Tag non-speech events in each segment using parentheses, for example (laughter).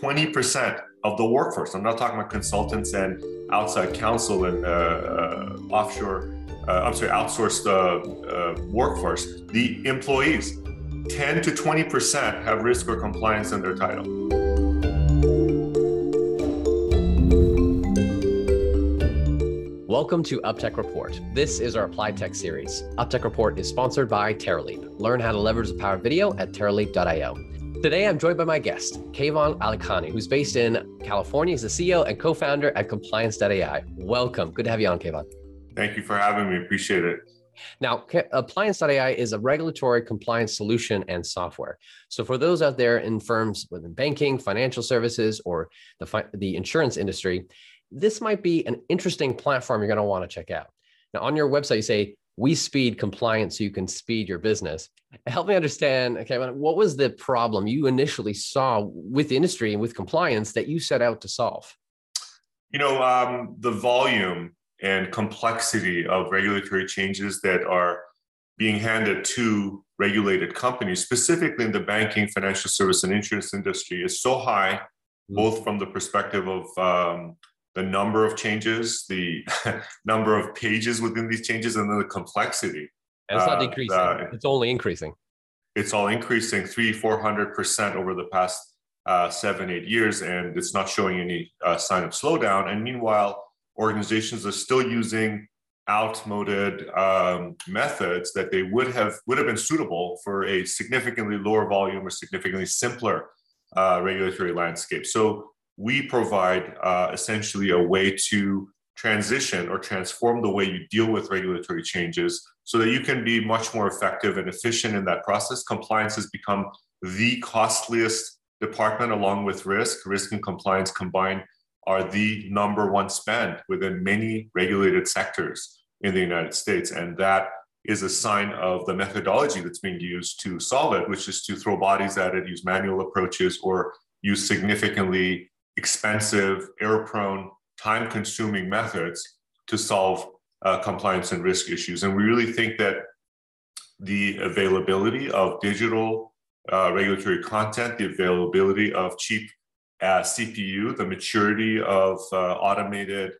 20% of the workforce. I'm not talking about consultants and outside counsel and uh, uh, offshore, uh, I'm sorry, outsourced uh, uh, workforce. The employees, 10 to 20% have risk or compliance in their title. Welcome to UpTech Report. This is our Applied Tech series. UpTech Report is sponsored by TerraLeap. Learn how to leverage the power of video at terraleap.io. Today, I'm joined by my guest, Kayvan Alikhani, who's based in California. He's the CEO and co-founder at Compliance.ai. Welcome. Good to have you on, Kayvan. Thank you for having me. Appreciate it. Now, Compliance.ai is a regulatory compliance solution and software. So, for those out there in firms within banking, financial services, or the, the insurance industry, this might be an interesting platform you're going to want to check out. Now, on your website, you say we speed compliance so you can speed your business. Help me understand, okay, what was the problem you initially saw with the industry and with compliance that you set out to solve? You know, um, the volume and complexity of regulatory changes that are being handed to regulated companies, specifically in the banking, financial service, and insurance industry, is so high, mm-hmm. both from the perspective of um, the number of changes, the (laughs) number of pages within these changes, and then the complexity. And it's not uh, decreasing; uh, it's only increasing. It's all increasing three, four hundred percent over the past uh, seven, eight years, and it's not showing any uh, sign of slowdown. And meanwhile, organizations are still using outmoded um, methods that they would have would have been suitable for a significantly lower volume or significantly simpler uh, regulatory landscape. So we provide uh, essentially a way to transition or transform the way you deal with regulatory changes so that you can be much more effective and efficient in that process. Compliance has become the costliest department along with risk. Risk and compliance combined are the number one spend within many regulated sectors in the United States. And that is a sign of the methodology that's being used to solve it, which is to throw bodies at it, use manual approaches, or use significantly expensive, error prone, time consuming methods to solve uh, compliance and risk issues. And we really think that the availability of digital uh, regulatory content, the availability of cheap uh, CPU, the maturity of uh, automated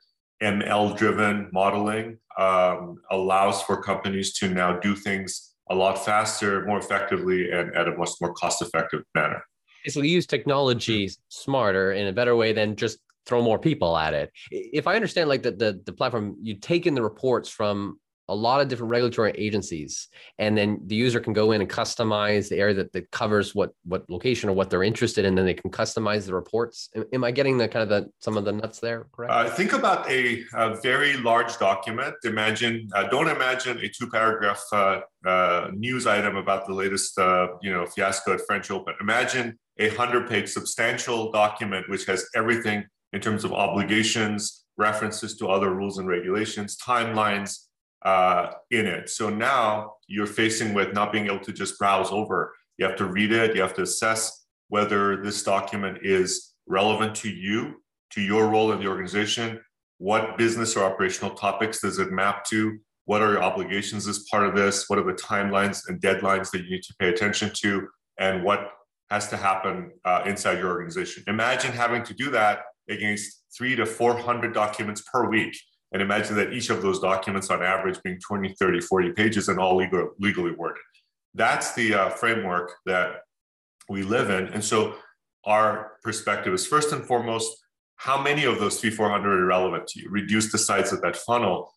ML driven modeling um, allows for companies to now do things a lot faster, more effectively, and at a much more cost effective manner basically use technology mm-hmm. smarter in a better way than just throw more people at it. If I understand, like the the, the platform, you take in the reports from a lot of different regulatory agencies. And then the user can go in and customize the area that, that covers what what location or what they're interested in then they can customize the reports. Am i getting the kind of the some of the nuts there correct? Uh, think about a, a, very large document. Imagine uh, don't imagine a two paragraph uh, uh news item about the latest uh, you know fiasco at french open. Imagine a 100 page substantial document which has everything in terms of obligations references to other rules and regulations timelines uh, in it. So now you're facing with not being able to just browse over. You have to read it. You have to assess whether this document is relevant to you, to your role in the organization. What business or operational topics does it map to? What are your obligations as part of this? What are the timelines and deadlines that you need to pay attention to? And what has to happen uh, inside your organization? Imagine having to do that against three to 400 documents per week and imagine that each of those documents on average being 20, 30, 40 pages and all legal, legally worded. That's the uh, framework that we live in. And so our perspective is first and foremost, how many of those three, 400 are relevant to you? Reduce the size of that funnel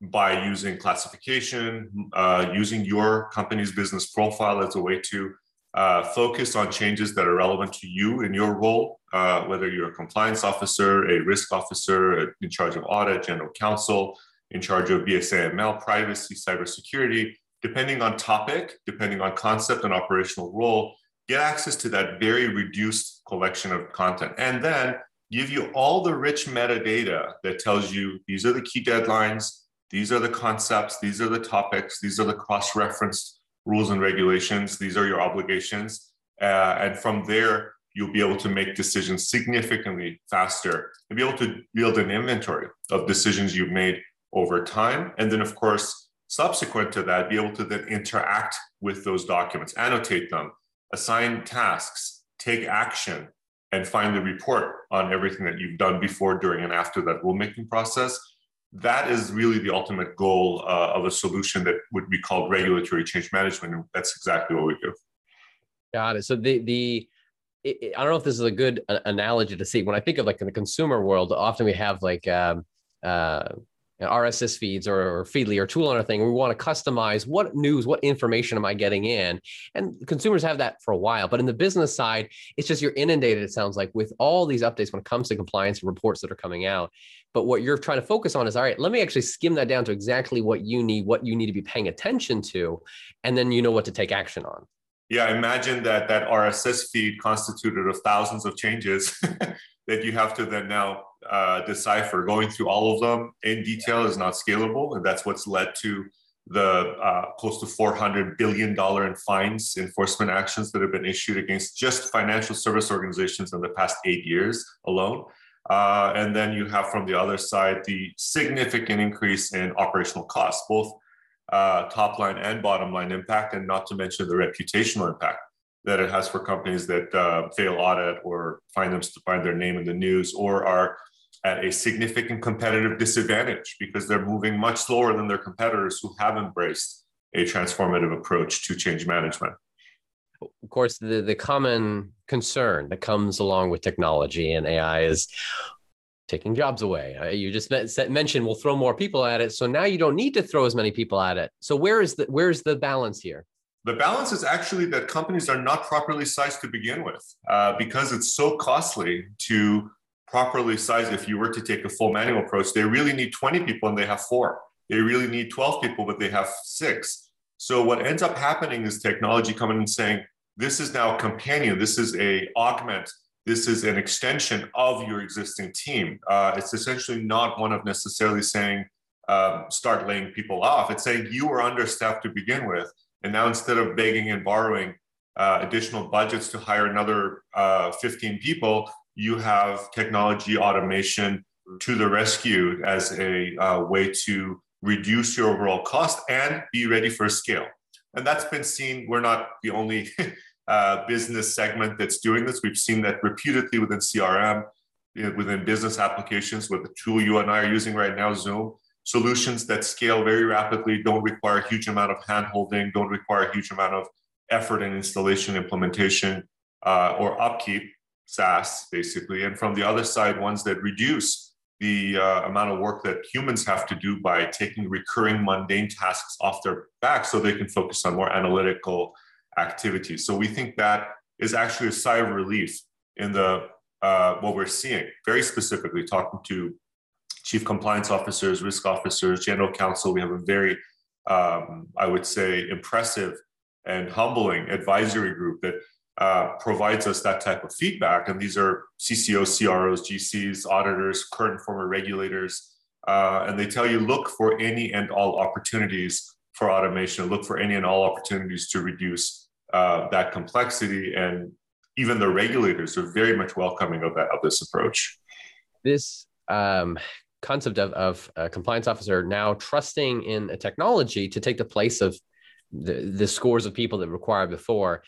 by using classification, uh, using your company's business profile as a way to uh, focus on changes that are relevant to you in your role, uh, whether you're a compliance officer, a risk officer, in charge of audit, general counsel, in charge of BSAML, privacy, cybersecurity, depending on topic, depending on concept and operational role, get access to that very reduced collection of content. And then give you all the rich metadata that tells you these are the key deadlines, these are the concepts, these are the topics, these are the cross referenced rules and regulations. These are your obligations. Uh, and from there, you'll be able to make decisions significantly faster and be able to build an inventory of decisions you've made over time. And then, of course, subsequent to that, be able to then interact with those documents, annotate them, assign tasks, take action, and finally report on everything that you've done before, during, and after that rulemaking process. That is really the ultimate goal uh, of a solution that would be called regulatory change management. And that's exactly what we do. Got it. So the the I don't know if this is a good uh, analogy to see. When I think of like in the consumer world, often we have like um, uh, RSS feeds or, or Feedly or Tool or thing. We want to customize what news, what information am I getting in? And consumers have that for a while. But in the business side, it's just you're inundated, it sounds like, with all these updates when it comes to compliance and reports that are coming out. But what you're trying to focus on is all right, let me actually skim that down to exactly what you need, what you need to be paying attention to, and then you know what to take action on. Yeah, imagine that that RSS feed constituted of thousands of changes (laughs) that you have to then now uh, decipher. Going through all of them in detail is not scalable, and that's what's led to the uh, close to 400 billion dollar in fines enforcement actions that have been issued against just financial service organizations in the past eight years alone. Uh, and then you have from the other side the significant increase in operational costs, both uh, top line and bottom line impact, and not to mention the reputational impact that it has for companies that uh, fail audit or find them to find their name in the news or are at a significant competitive disadvantage because they're moving much slower than their competitors who have embraced a transformative approach to change management. Of course, the, the common concern that comes along with technology and AI is taking jobs away. Uh, you just mentioned we'll throw more people at it, so now you don't need to throw as many people at it. So where is the where's the balance here? The balance is actually that companies are not properly sized to begin with uh, because it's so costly to properly sized, If you were to take a full manual approach, they really need 20 people and they have four. They really need 12 people, but they have six. So what ends up happening is technology coming and saying, this is now a companion, this is a augment, this is an extension of your existing team. Uh, it's essentially not one of necessarily saying, um, start laying people off. It's saying you were understaffed to begin with and now instead of begging and borrowing uh, additional budgets to hire another uh, 15 people, you have technology automation to the rescue as a uh, way to reduce your overall cost and be ready for scale. And that's been seen. We're not the only (laughs) uh, business segment that's doing this. We've seen that repeatedly within CRM, within business applications with the tool you and I are using right now, Zoom solutions that scale very rapidly, don't require a huge amount of handholding, don't require a huge amount of effort in installation, implementation, uh, or upkeep, SaaS basically. And from the other side, ones that reduce the uh, amount of work that humans have to do by taking recurring mundane tasks off their back so they can focus on more analytical activities. So we think that is actually a sigh of relief in the uh, what we're seeing, very specifically talking to chief compliance officers, risk officers, general counsel. We have a very, um, I would say, impressive and humbling advisory group that uh, provides us that type of feedback. And these are CCOs, CROs, GCs, auditors, current and former regulators. Uh, and they tell you look for any and all opportunities for automation, look for any and all opportunities to reduce uh, that complexity. And even the regulators are very much welcoming of that of this approach. This um, concept of, of a compliance officer now trusting in a technology to take the place of the, the scores of people that required before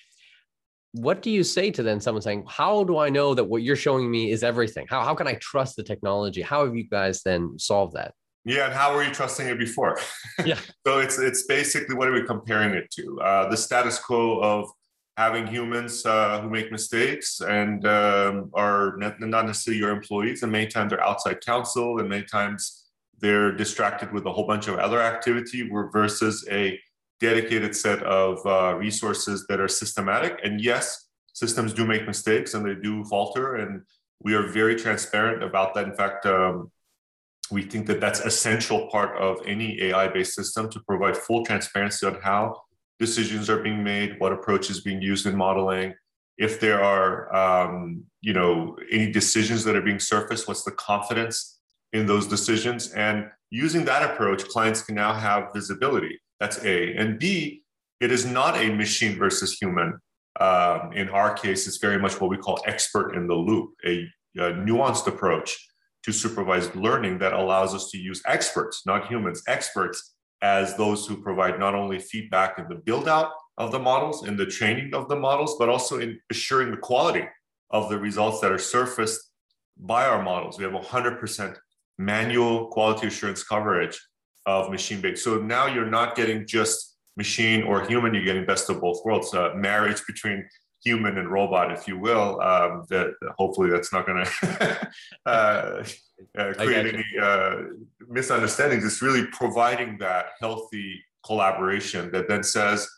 what do you say to then someone saying how do i know that what you're showing me is everything? How, how can i trust the technology? How have you guys then solved that? Yeah and how were you trusting it before? (laughs) Yeah. So it's it's basically what are we comparing it to? Uh, the status quo of having humans uh, who make mistakes and um, are not necessarily your employees, and many times they're outside counsel, and many times they're distracted with a whole bunch of other activity versus a dedicated set of uh, resources that are systematic. And yes, systems do make mistakes and they do falter, and we are very transparent about that. In fact, um, we think that that's essential part of any AI-based system to provide full transparency on how decisions are being made, what approach is being used in modeling, if there are um, you know any decisions that are being surfaced, what's the confidence in those decisions, and using that approach, clients can now have visibility. That's A, and B, it is not a machine versus human. Um, in our case, it's very much what we call expert in the loop, a, a nuanced approach to supervised learning that allows us to use experts, not humans, experts as those who provide not only feedback in the build out of the models, in the training of the models, but also in assuring the quality of the results that are surfaced by our models. We have 100% manual quality assurance coverage of machine based. So now you're not getting just machine or human, you're getting best of both worlds, a marriage between human and robot, if you will. Um, that hopefully that's not going (laughs) to uh, uh, create any uh, misunderstandings. It's really providing that healthy collaboration that then says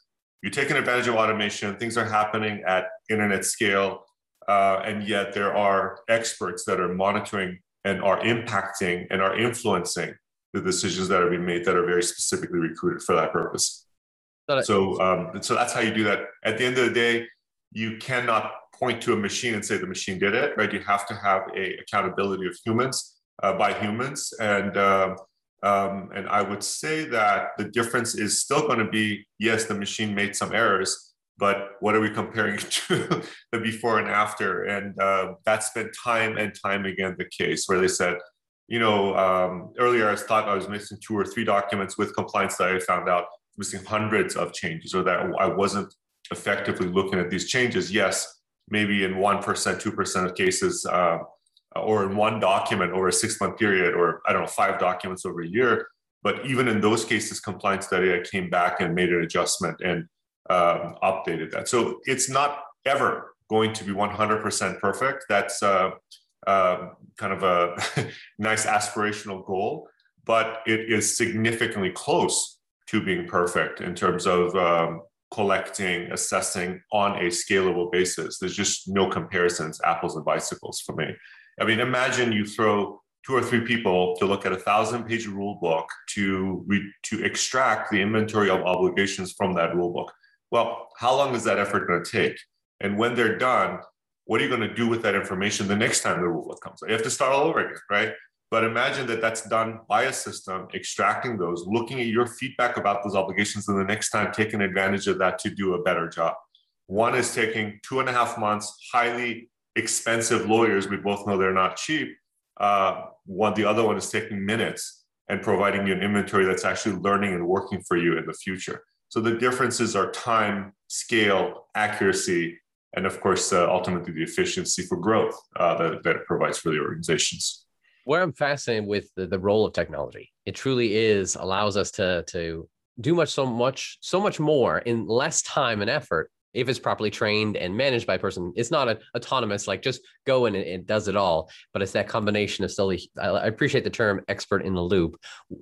you're taking advantage of automation. Things are happening at internet scale, uh, and yet there are experts that are monitoring and are impacting and are influencing the decisions that are being made that are very specifically recruited for that purpose. So, um, so that's how you do that. At the end of the day, you cannot point to a machine and say the machine did it, right? You have to have a accountability of humans uh, by humans, and uh, um, and I would say that the difference is still going to be yes, the machine made some errors, but what are we comparing to (laughs) the before and after? And uh, that's been time and time again the case where they said, you know, um, earlier I thought I was missing two or three documents with compliance that I found out missing hundreds of changes or that I wasn't effectively looking at these changes. Yes, maybe in 1%, 2% of cases, uh, or in one document over a six month period, or I don't know, five documents over a year. But even in those cases, Compliance.ai came back and made an adjustment and um, updated that. So it's not ever going to be 100% perfect. That's uh, uh, kind of a (laughs) nice aspirational goal, but it is significantly close to being perfect in terms of um, collecting, assessing on a scalable basis. There's just no comparisons, apples and bicycles for me. I mean, imagine you throw two or three people to look at a thousand page rule book to re- to extract the inventory of obligations from that rule book. Well, how long is that effort going to take? And when they're done, what are you going to do with that information the next time the rule comes? You have to start all over again, right? But imagine that that's done by a system, extracting those, looking at your feedback about those obligations, and the next time taking advantage of that to do a better job. One is taking two and a half months, highly expensive lawyers. We both know they're not cheap. Uh, one, the other one is taking minutes and providing you an inventory that's actually learning and working for you in the future. So the differences are time, scale, accuracy, and of course, uh, ultimately the efficiency for growth uh, that, that it provides for the organizations. Where I'm fascinated with the, the role of technology, it truly is allows us to to do much so much so much more in less time and effort if it's properly trained and managed by a person it's not an autonomous like just go and it, does it all but it's that combination of still i appreciate the term expert in the loop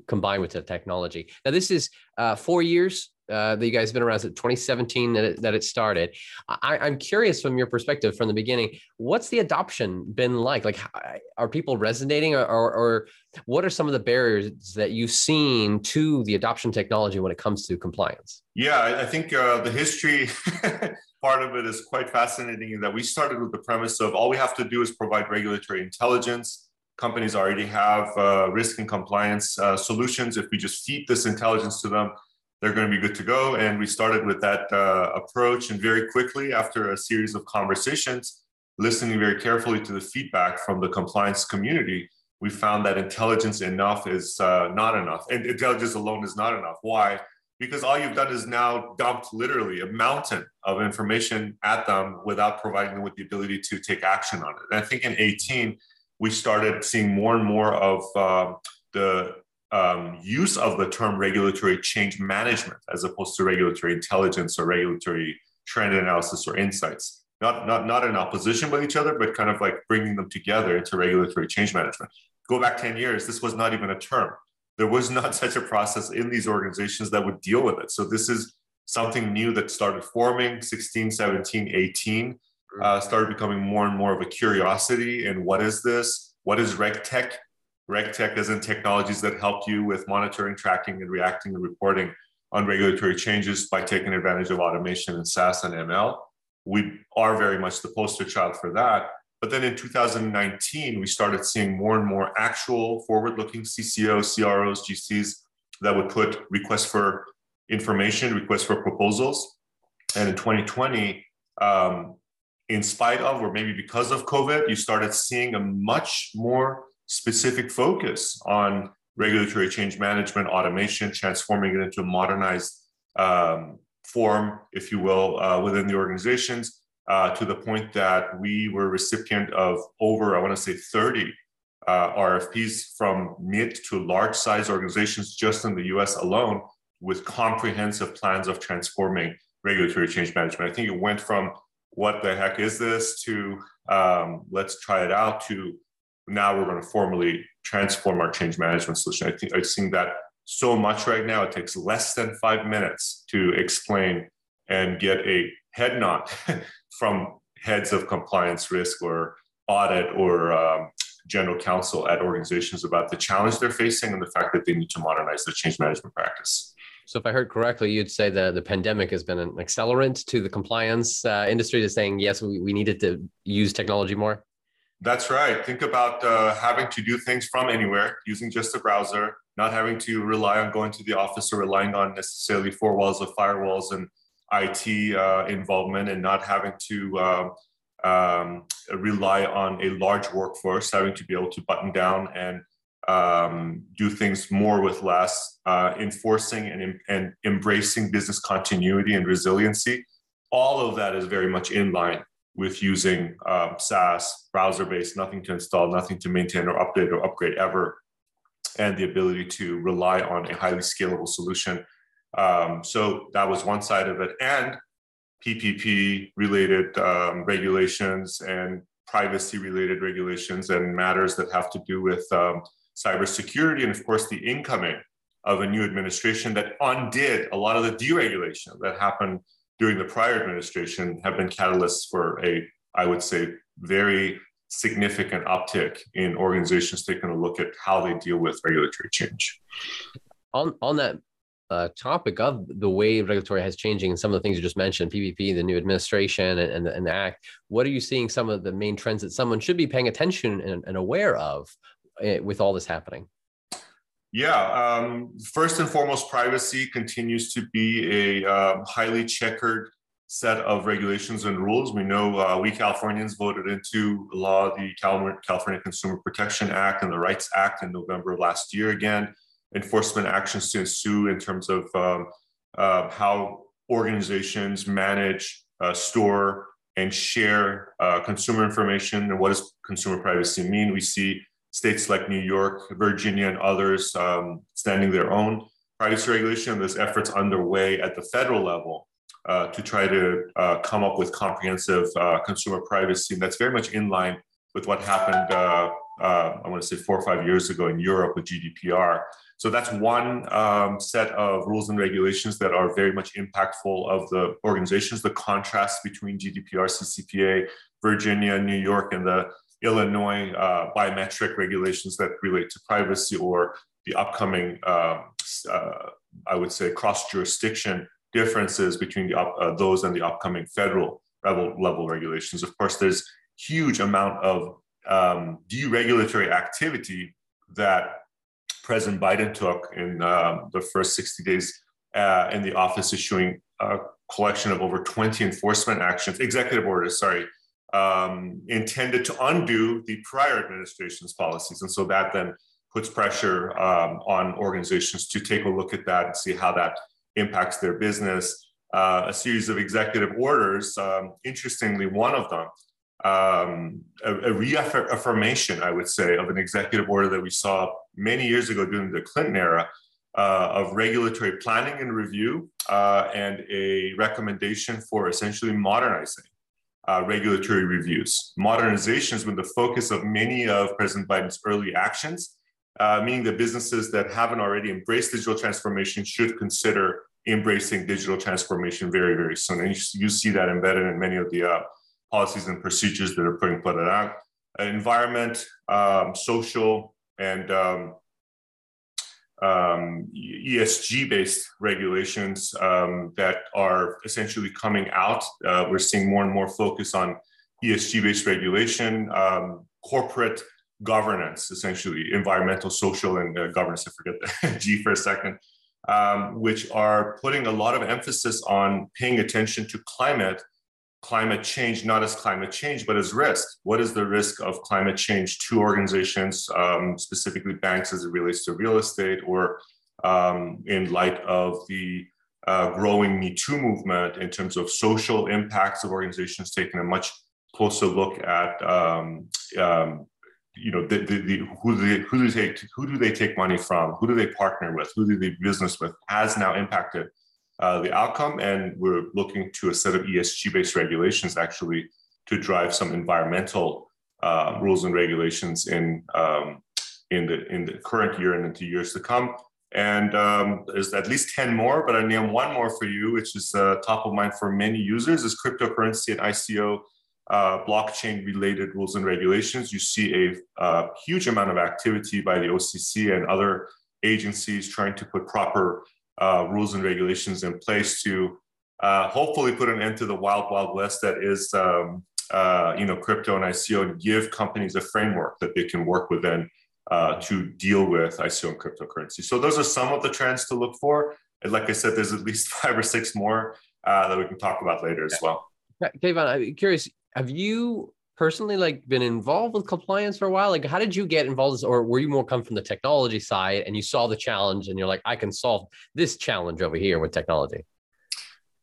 combined with the technology now this is uh, four years uh, that you guys have been around since 2017 that it, that it started. I, am curious from your perspective from the beginning, what's the adoption been like? Like, are people resonating, or, or, or what are some of the barriers that you've seen to the adoption technology when it comes to compliance? Yeah, I think uh, the history (laughs) part of it is quite fascinating in that we started with the premise of all we have to do is provide regulatory intelligence. Companies already have uh, risk and compliance uh, solutions. If we just feed this intelligence to them, they're going to be good to go. And we started with that uh, approach. And very quickly, after a series of conversations, listening very carefully to the feedback from the compliance community, we found that intelligence enough is uh, not enough. And intelligence alone is not enough. Why? Because all you've done is now dumped literally a mountain of information at them without providing them with the ability to take action on it. And I think in 18, we started seeing more and more of uh, the um, use of the term regulatory change management as opposed to regulatory intelligence or regulatory trend analysis or insights. Not, not, not in opposition with each other, but kind of like bringing them together into regulatory change management. Go back 10 years, this was not even a term. There was not (laughs) such a process in these organizations that would deal with it. So this is something new that started forming 16, 17, 18, uh, started becoming more and more of a curiosity. And what is this? What is RegTech? RegTech is in technologies that help you with monitoring, tracking, and reacting and reporting on regulatory changes by taking advantage of automation and SaaS and ML. We are very much the poster child for that. But then in 2019, we started seeing more and more actual forward looking CCOs, CROs, GCs that would put requests for information, requests for proposals. And in 2020, um, in spite of, or maybe because of COVID, you started seeing a much more specific focus on regulatory change management, automation, transforming it into a modernized um, form, if you will, uh, within the organizations. uh, to the point that we were recipient of over, I want to say 30 uh, RFPs from mid to large size organizations just in the US alone with comprehensive plans of transforming regulatory change management. I think it went from what the heck is this to um, let's try it out to now we're going to formally transform our change management solution. I think I've seen that so much right now. It takes less than five minutes to explain and get a head nod (laughs) from heads of compliance risk or audit or um, general counsel at organizations about the challenge they're facing and the fact that they need to modernize their change management practice. So, if I heard correctly, you'd say that the pandemic has been an accelerant to the compliance uh, industry to saying, yes, we, we needed to use technology more? That's right. Think about uh, having to do things from anywhere using just a browser, not having to rely on going to the office or relying on necessarily four walls of firewalls and IT uh, involvement and not having to um, um, rely on a large workforce, having to be able to button down and um, do things more with less, uh, enforcing and, and embracing business continuity and resiliency. All of that is very much in line with using um, SaaS, browser based, nothing to install, nothing to maintain or update or upgrade ever, and the ability to rely on a highly scalable solution um, so that was one side of it. And PPP related um, regulations and privacy related regulations and matters that have to do with um, cybersecurity. And of course, the incoming of a new administration that undid a lot of the deregulation that happened during the prior administration have been catalysts for a, I would say, very significant uptick in organizations taking a look at how they deal with regulatory change. On, on that uh, topic of the way regulatory has changing and some of the things you just mentioned, PPP, the new administration, and, and, the, and the act. What are you seeing some of the main trends that someone should be paying attention and, and aware of uh, with all this happening? Yeah, um, first and foremost, privacy continues to be a uh, highly checkered set of regulations and rules. We know uh, we Californians voted into law the California Consumer Protection Act and the Rights Act in November of last year again enforcement actions to ensue in terms of um, uh, how organizations manage, uh, store, and share uh, consumer information and what does consumer privacy mean. We see states like New York, Virginia, and others um, standing their own privacy regulation. There's efforts underway at the federal level uh, to try to uh, come up with comprehensive uh, consumer privacy. And that's very much in line with what happened, uh, uh, I want to say four or five years ago in Europe with GDPR. So that's one um, set of rules and regulations that are very much impactful of the organizations. The contrast between GDPR, CCPA, Virginia, New York, and the Illinois uh, biometric regulations that relate to privacy or the upcoming, uh, uh, I would say, cross jurisdiction differences between the up, uh, those and the upcoming federal level, level regulations. Of course, there's huge amount of um, deregulatory activity that President Biden took in uh, the first 60 days uh, in the office, issuing a collection of over 20 enforcement actions, executive orders, sorry, um, intended to undo the prior administration's policies. And so that then puts pressure um, on organizations to take a look at that and see how that impacts their business. Uh, a series of executive orders, um, interestingly, one of them um, a, a, reaffirmation, I would say, of an executive order that we saw many years ago during the Clinton era uh, of regulatory planning and review uh, and a recommendation for essentially modernizing uh, regulatory reviews. Modernization has been the focus of many of President Biden's early actions, uh, meaning that businesses that haven't already embraced digital transformation should consider embracing digital transformation very, very soon. And you, you see that embedded in many of the uh, policies and procedures that are putting put out. Environment, um, social, and um, um, ESG based regulations um, that are essentially coming out. Uh, we're seeing more and more focus on ESG based regulation, um, corporate governance, essentially environmental, social, and uh, governance. I forget the (laughs) G for a second, um, which are putting a lot of emphasis on paying attention to climate climate change not as climate change, but as risk. What is the risk of climate change to organizations, um, specifically banks as it relates to real estate, or um, in light of the uh, growing Me Too movement in terms of social impacts of organizations taking a much closer look at um, um, you know the, the, the, who do they who do they who do they take money from? Who do they partner with? Who do they business with? Has now impacted uh, the outcome and we're looking to a set of ESG based regulations actually to drive some environmental uh, rules and regulations in um, in the in the current year and into years to come and um, there's at least 10 more, but I name one more for you, which is uh, top of mind for many users, is cryptocurrency and ICO uh, blockchain related rules and regulations. You see a uh, huge amount of activity by the OCC and other agencies trying to put proper uh, rules and regulations in place to uh, hopefully put an end to the wild, wild west that is, um, uh, you know, crypto and ICO and give companies a framework that they can work within uh, to deal with ICO and cryptocurrency. So those are some of the trends to look for. And like I said, there's at least (laughs) five or six more uh, that we can talk about later as well. Kayvan, I'm curious, have you personally like been involved with compliance for a while? Like how did you get involved or were you more come from the technology side and you saw the challenge and you're like, I can solve this challenge over here with technology?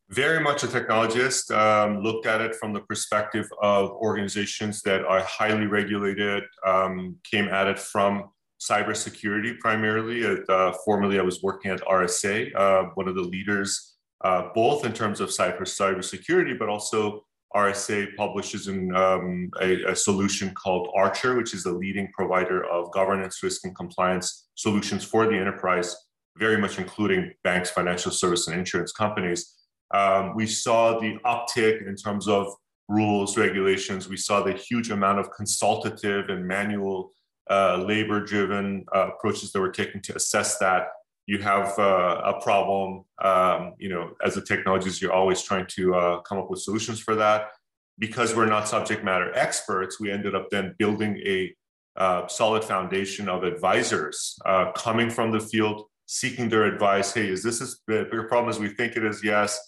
very much a technologist, um, looked at it from the perspective of organizations that are highly regulated, um, came at it from cybersecurity primarily. Uh, formerly, I was working at RSA, uh, one of the leaders, uh, both in terms of cyber cybersecurity, but also RSA publishes in, um, a, a, solution called Archer, which is the leading provider of governance, risk, and compliance solutions for the enterprise, very much including banks, financial service, and insurance companies. Um, we saw the uptick in terms of rules, regulations. We saw the huge amount of consultative and manual uh, labor driven uh, approaches that were taken to assess that. You have uh, a problem, um, you know, as a technologist, you're always trying to uh, come up with solutions for that. Because we're not subject matter experts, we ended up then building a uh, solid foundation of advisors uh, coming from the field, seeking their advice. Hey, is this as big a problem as we think it is? Yes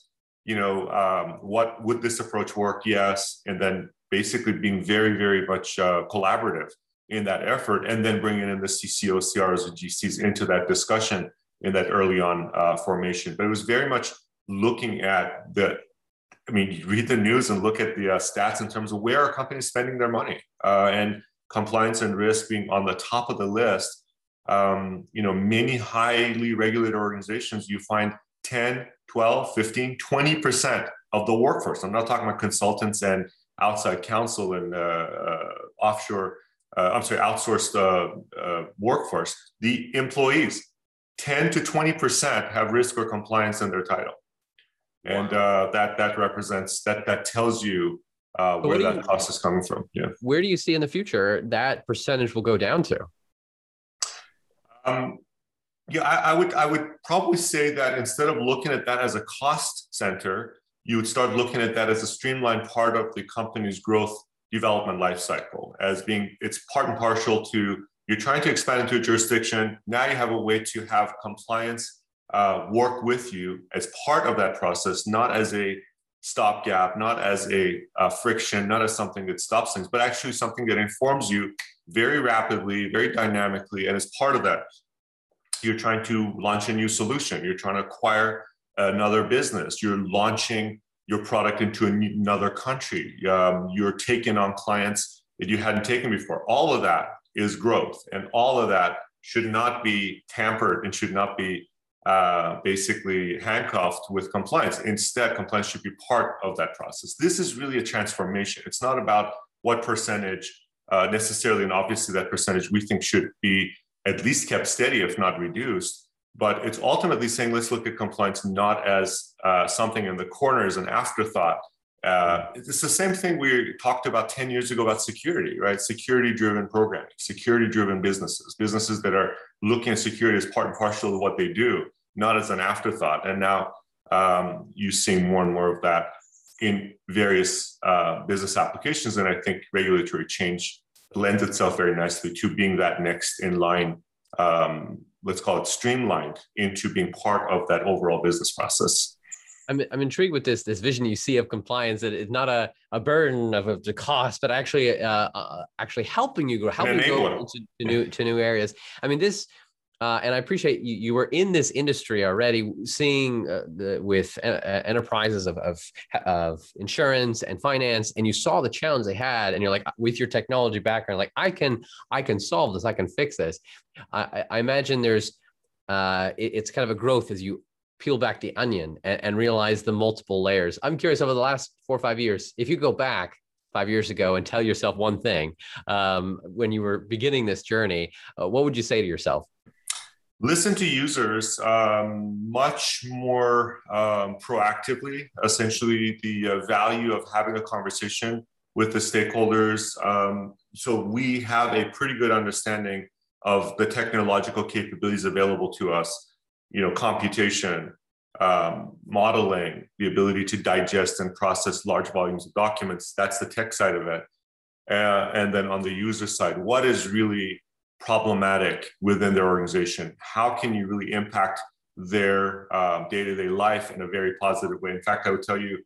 you know, um, what would this approach work? Yes. And then basically being very, very much uh, collaborative in that effort, and then bringing in the CCOs, CRs, and GCs into that discussion in that early on uh, formation. But it was very much looking at the, I mean, you read the news and look at the uh, stats in terms of where are companies spending their money uh, and compliance and risk being on the top of the list. Um, you know, many highly regulated organizations, you find 10, 12, 15, 20% of the workforce. I'm not talking about consultants and outside counsel and uh, uh, offshore, uh, I'm sorry, outsourced uh, uh, workforce. The employees, 10 to 20% have risk or compliance in their title. And uh, that, that represents, that, that tells you uh, where that you, cost is coming from. Yeah. Where do you see in the future that percentage will go down to? Um, yeah, I, I, would I would probably say that instead of looking at that as a cost center, you would start looking at that as a streamlined part of the company's growth development lifecycle, as being it's part and partial to you're trying to expand into a jurisdiction. Now you have a way to have compliance uh, work with you as part of that process, not as a stopgap, not as a uh, friction, not as something that stops things, but actually something that informs you very rapidly, very dynamically, and as part of that you're trying to launch a new solution, you're trying to acquire another business, you're launching your product into another country, um, you're taking on clients that you hadn't taken before. All of that is growth, and all of that should not be tampered and should not be uh, basically handcuffed with compliance. Instead, compliance should be part of that process. This is really a transformation. It's not about what percentage uh, necessarily, and obviously that percentage we think should be at least kept steady, if not reduced. But it's ultimately saying let's look at compliance not as uh, something in the corner as an afterthought. Uh, it's the same thing we talked about 10 years ago about security, right? Security driven programming, security driven businesses, businesses that are looking at security as part and parcel of what they do, not as an afterthought. And now um, you see more and more of that in various uh, business applications. And I think regulatory change lends itself very nicely to being that next in line, um, let's call it streamlined into being part of that overall business process. I'm, I'm intrigued with this this vision you see of compliance that it's not a, a burden of, of the cost, but actually uh, uh, actually helping you grow, helping you go into to new to new areas. I mean, this Uh, and I appreciate you. You were in this industry already, seeing uh, the, with uh, uh, enterprises of, of, of insurance and finance, and you saw the challenge they had, and you're like, with your technology background, like I can, I can solve this, I can fix this. I, I imagine there's, uh, it, it's kind of a growth as you peel back the onion and, and realize the multiple layers. I'm curious over the last four or five years, if you go back five years ago and tell yourself one thing um, when you were beginning this journey, uh, what would you say to yourself? listen to users um, much more um, proactively. Essentially, the uh, value of having a conversation with the stakeholders. Um, so we have a pretty good understanding of the technological capabilities available to us. You know, computation, um, modeling, the ability to digest and process large volumes of documents. That's the tech side of it. Uh, and then on the user side, what is really problematic within their organization? How can you really impact their day to day life in a very positive way? In fact, I would tell you,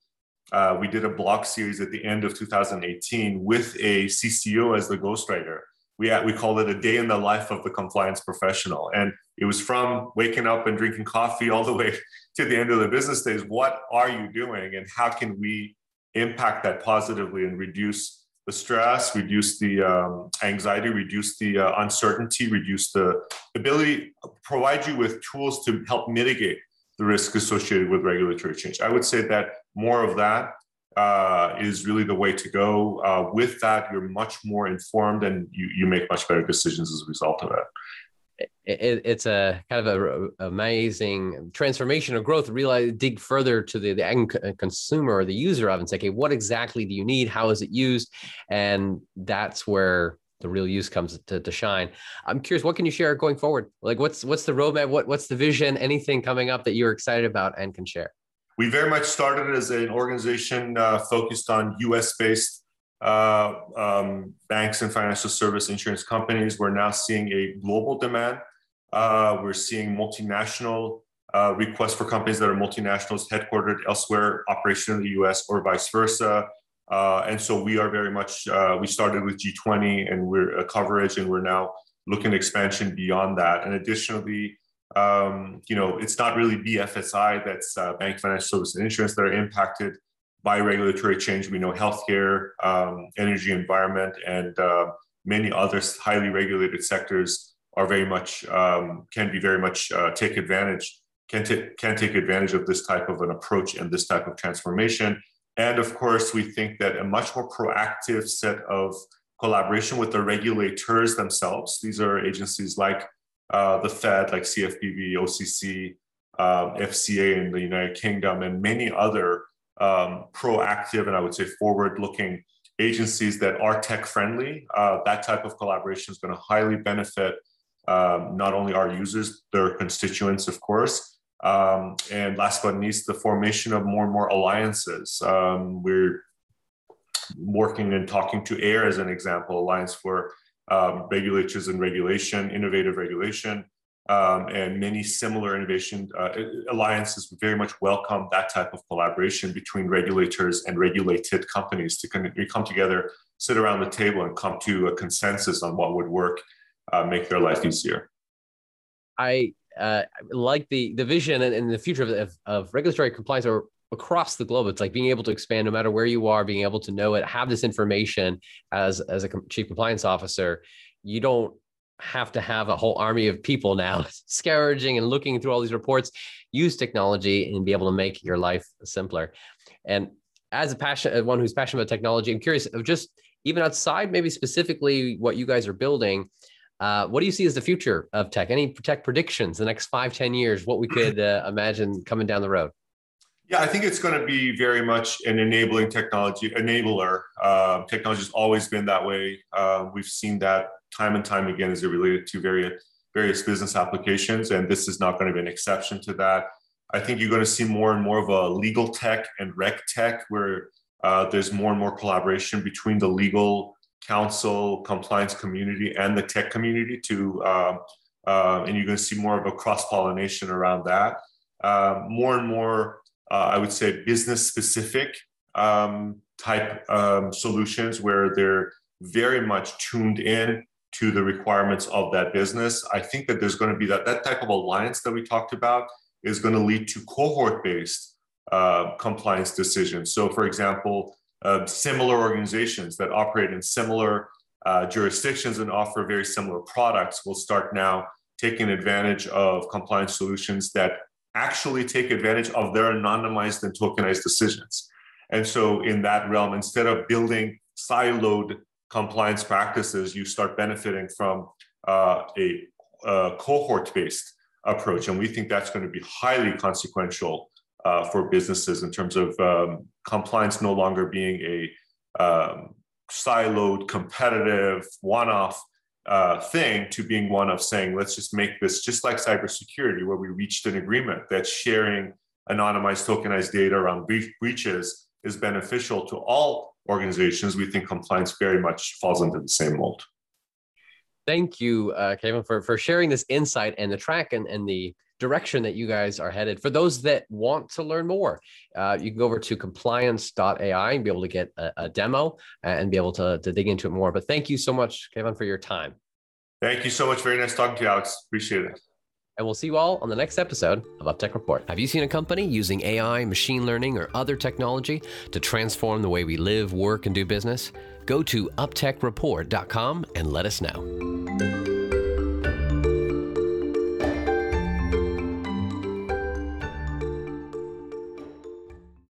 uh, we did a blog series at the end of 2018 with a CCO as the ghostwriter. We, we called it a day in the life of the compliance professional. And it was from waking up and drinking coffee all the way to the end of the business days. What are you doing? And how can we impact that positively and reduce the stress, reduce the um, anxiety, reduce the uh, uncertainty, reduce the ability, provide you with tools to help mitigate the risk associated with regulatory change. I would say that more of that uh, is really the way to go. Uh, with that, you're much more informed and you, you make much better decisions as a result of it it, it's a kind of a, amazing transformation or growth. Realize dig further to the, the end consumer or the user of and say, okay, what exactly do you need? How is it used? And that's where the real use comes to, to shine. I'm curious, what can you share going forward? Like, what's what's the roadmap? What what's the vision? Anything coming up that you're excited about and can share? We very much started as an organization uh, focused on U.S. based uh, um, banks and financial service insurance companies. We're now seeing a global demand uh, we're seeing multinational uh, requests for companies that are multinationals headquartered elsewhere, operation in the US or vice versa. Uh, and so we are very much, uh, we started with G20 and we're coverage and we're now looking at expansion beyond that. And additionally, um, you know, it's not really BFSI, that's uh, bank, financial service, and insurance that are impacted by regulatory change. We know healthcare, um, energy, environment, and uh, many other highly regulated sectors are very much um, can be very much uh, take advantage can can take advantage of this type of an approach and this type of transformation. And of course, we think that a much more proactive set of collaboration with the regulators themselves. These are agencies like uh, the Fed, like CFPB, OCC, um, FCA in the United Kingdom, and many other um, proactive and I would say forward-looking agencies that are tech friendly. Uh, that type of collaboration is going to highly benefit um, not only our users, their constituents, of course. Um, and last but not least, the formation of more and more alliances. Um, we're working and talking to AIR as an example, Alliance for um, Regulators and Regulation, Innovative Regulation, um, and many similar innovation uh, alliances very much welcome that type of collaboration between regulators and regulated companies to come together, sit around the table, and come to a consensus on what would work uh, make their life easier. I uh, like the the vision and, and the future of, of, regulatory compliance or across the globe. It's like being able to expand no matter where you are, being able to know it, have this information as as a chief compliance officer. You don't have to have a whole army of people now (laughs) scourging and looking through all these reports. Use technology and be able to make your life simpler. And as a passion, one who's passionate about technology, I'm curious of just even outside, maybe specifically what you guys are building uh, what do you see as the future of tech? Any tech predictions the next five, ten years? What we could uh, imagine coming down the road? Yeah, I think it's going to be very much an enabling technology, enabler. Uh, technology has always been that way. Uh, we've seen that time and time again as it related to various various business applications, and this is not going to be an exception to that. I think you're going to see more and more of a legal tech and RegTech, where uh, there's more and more collaboration between the legal counsel, compliance community, and the tech community to, um, uh, and you're going to see more of a cross pollination around that. Uh, more and more, uh, I would say, business specific um, type um, solutions where they're very much tuned in to the requirements of that business. I think that there's going to be that that type of alliance that we talked about is going to lead to cohort-based uh, compliance decisions. So, for example, uh, similar organizations that operate in similar uh, jurisdictions and offer very similar products will start now taking advantage of compliance solutions that actually take advantage of their anonymized and tokenized decisions. And so, in that realm, instead of building siloed compliance practices, you start benefiting from uh, a, a cohort based approach. And we think that's going to be highly consequential uh, for businesses in terms of um, compliance no longer being a um, siloed, competitive, one off uh, thing to being one of saying, let's just make this just like cybersecurity, where we reached an agreement that sharing anonymized, tokenized data around breaches is beneficial to all organizations. We think compliance very much falls into the same mold. Thank you, uh, Kayvan, for, for sharing this insight and the track and, and the direction that you guys are headed. For those that want to learn more, uh, you can go over to compliance.ai and be able to get a, a, demo and be able to, to dig into it more. But thank you so much, Kayvan, for your time. Thank you so much. Very nice talking to you, Alex. Appreciate it. And we'll see you all on the next episode of UpTech Report. Have you seen a company using AI, machine learning, or other technology to transform the way we live, work, and do business? Go to uptechreport.com and let us know.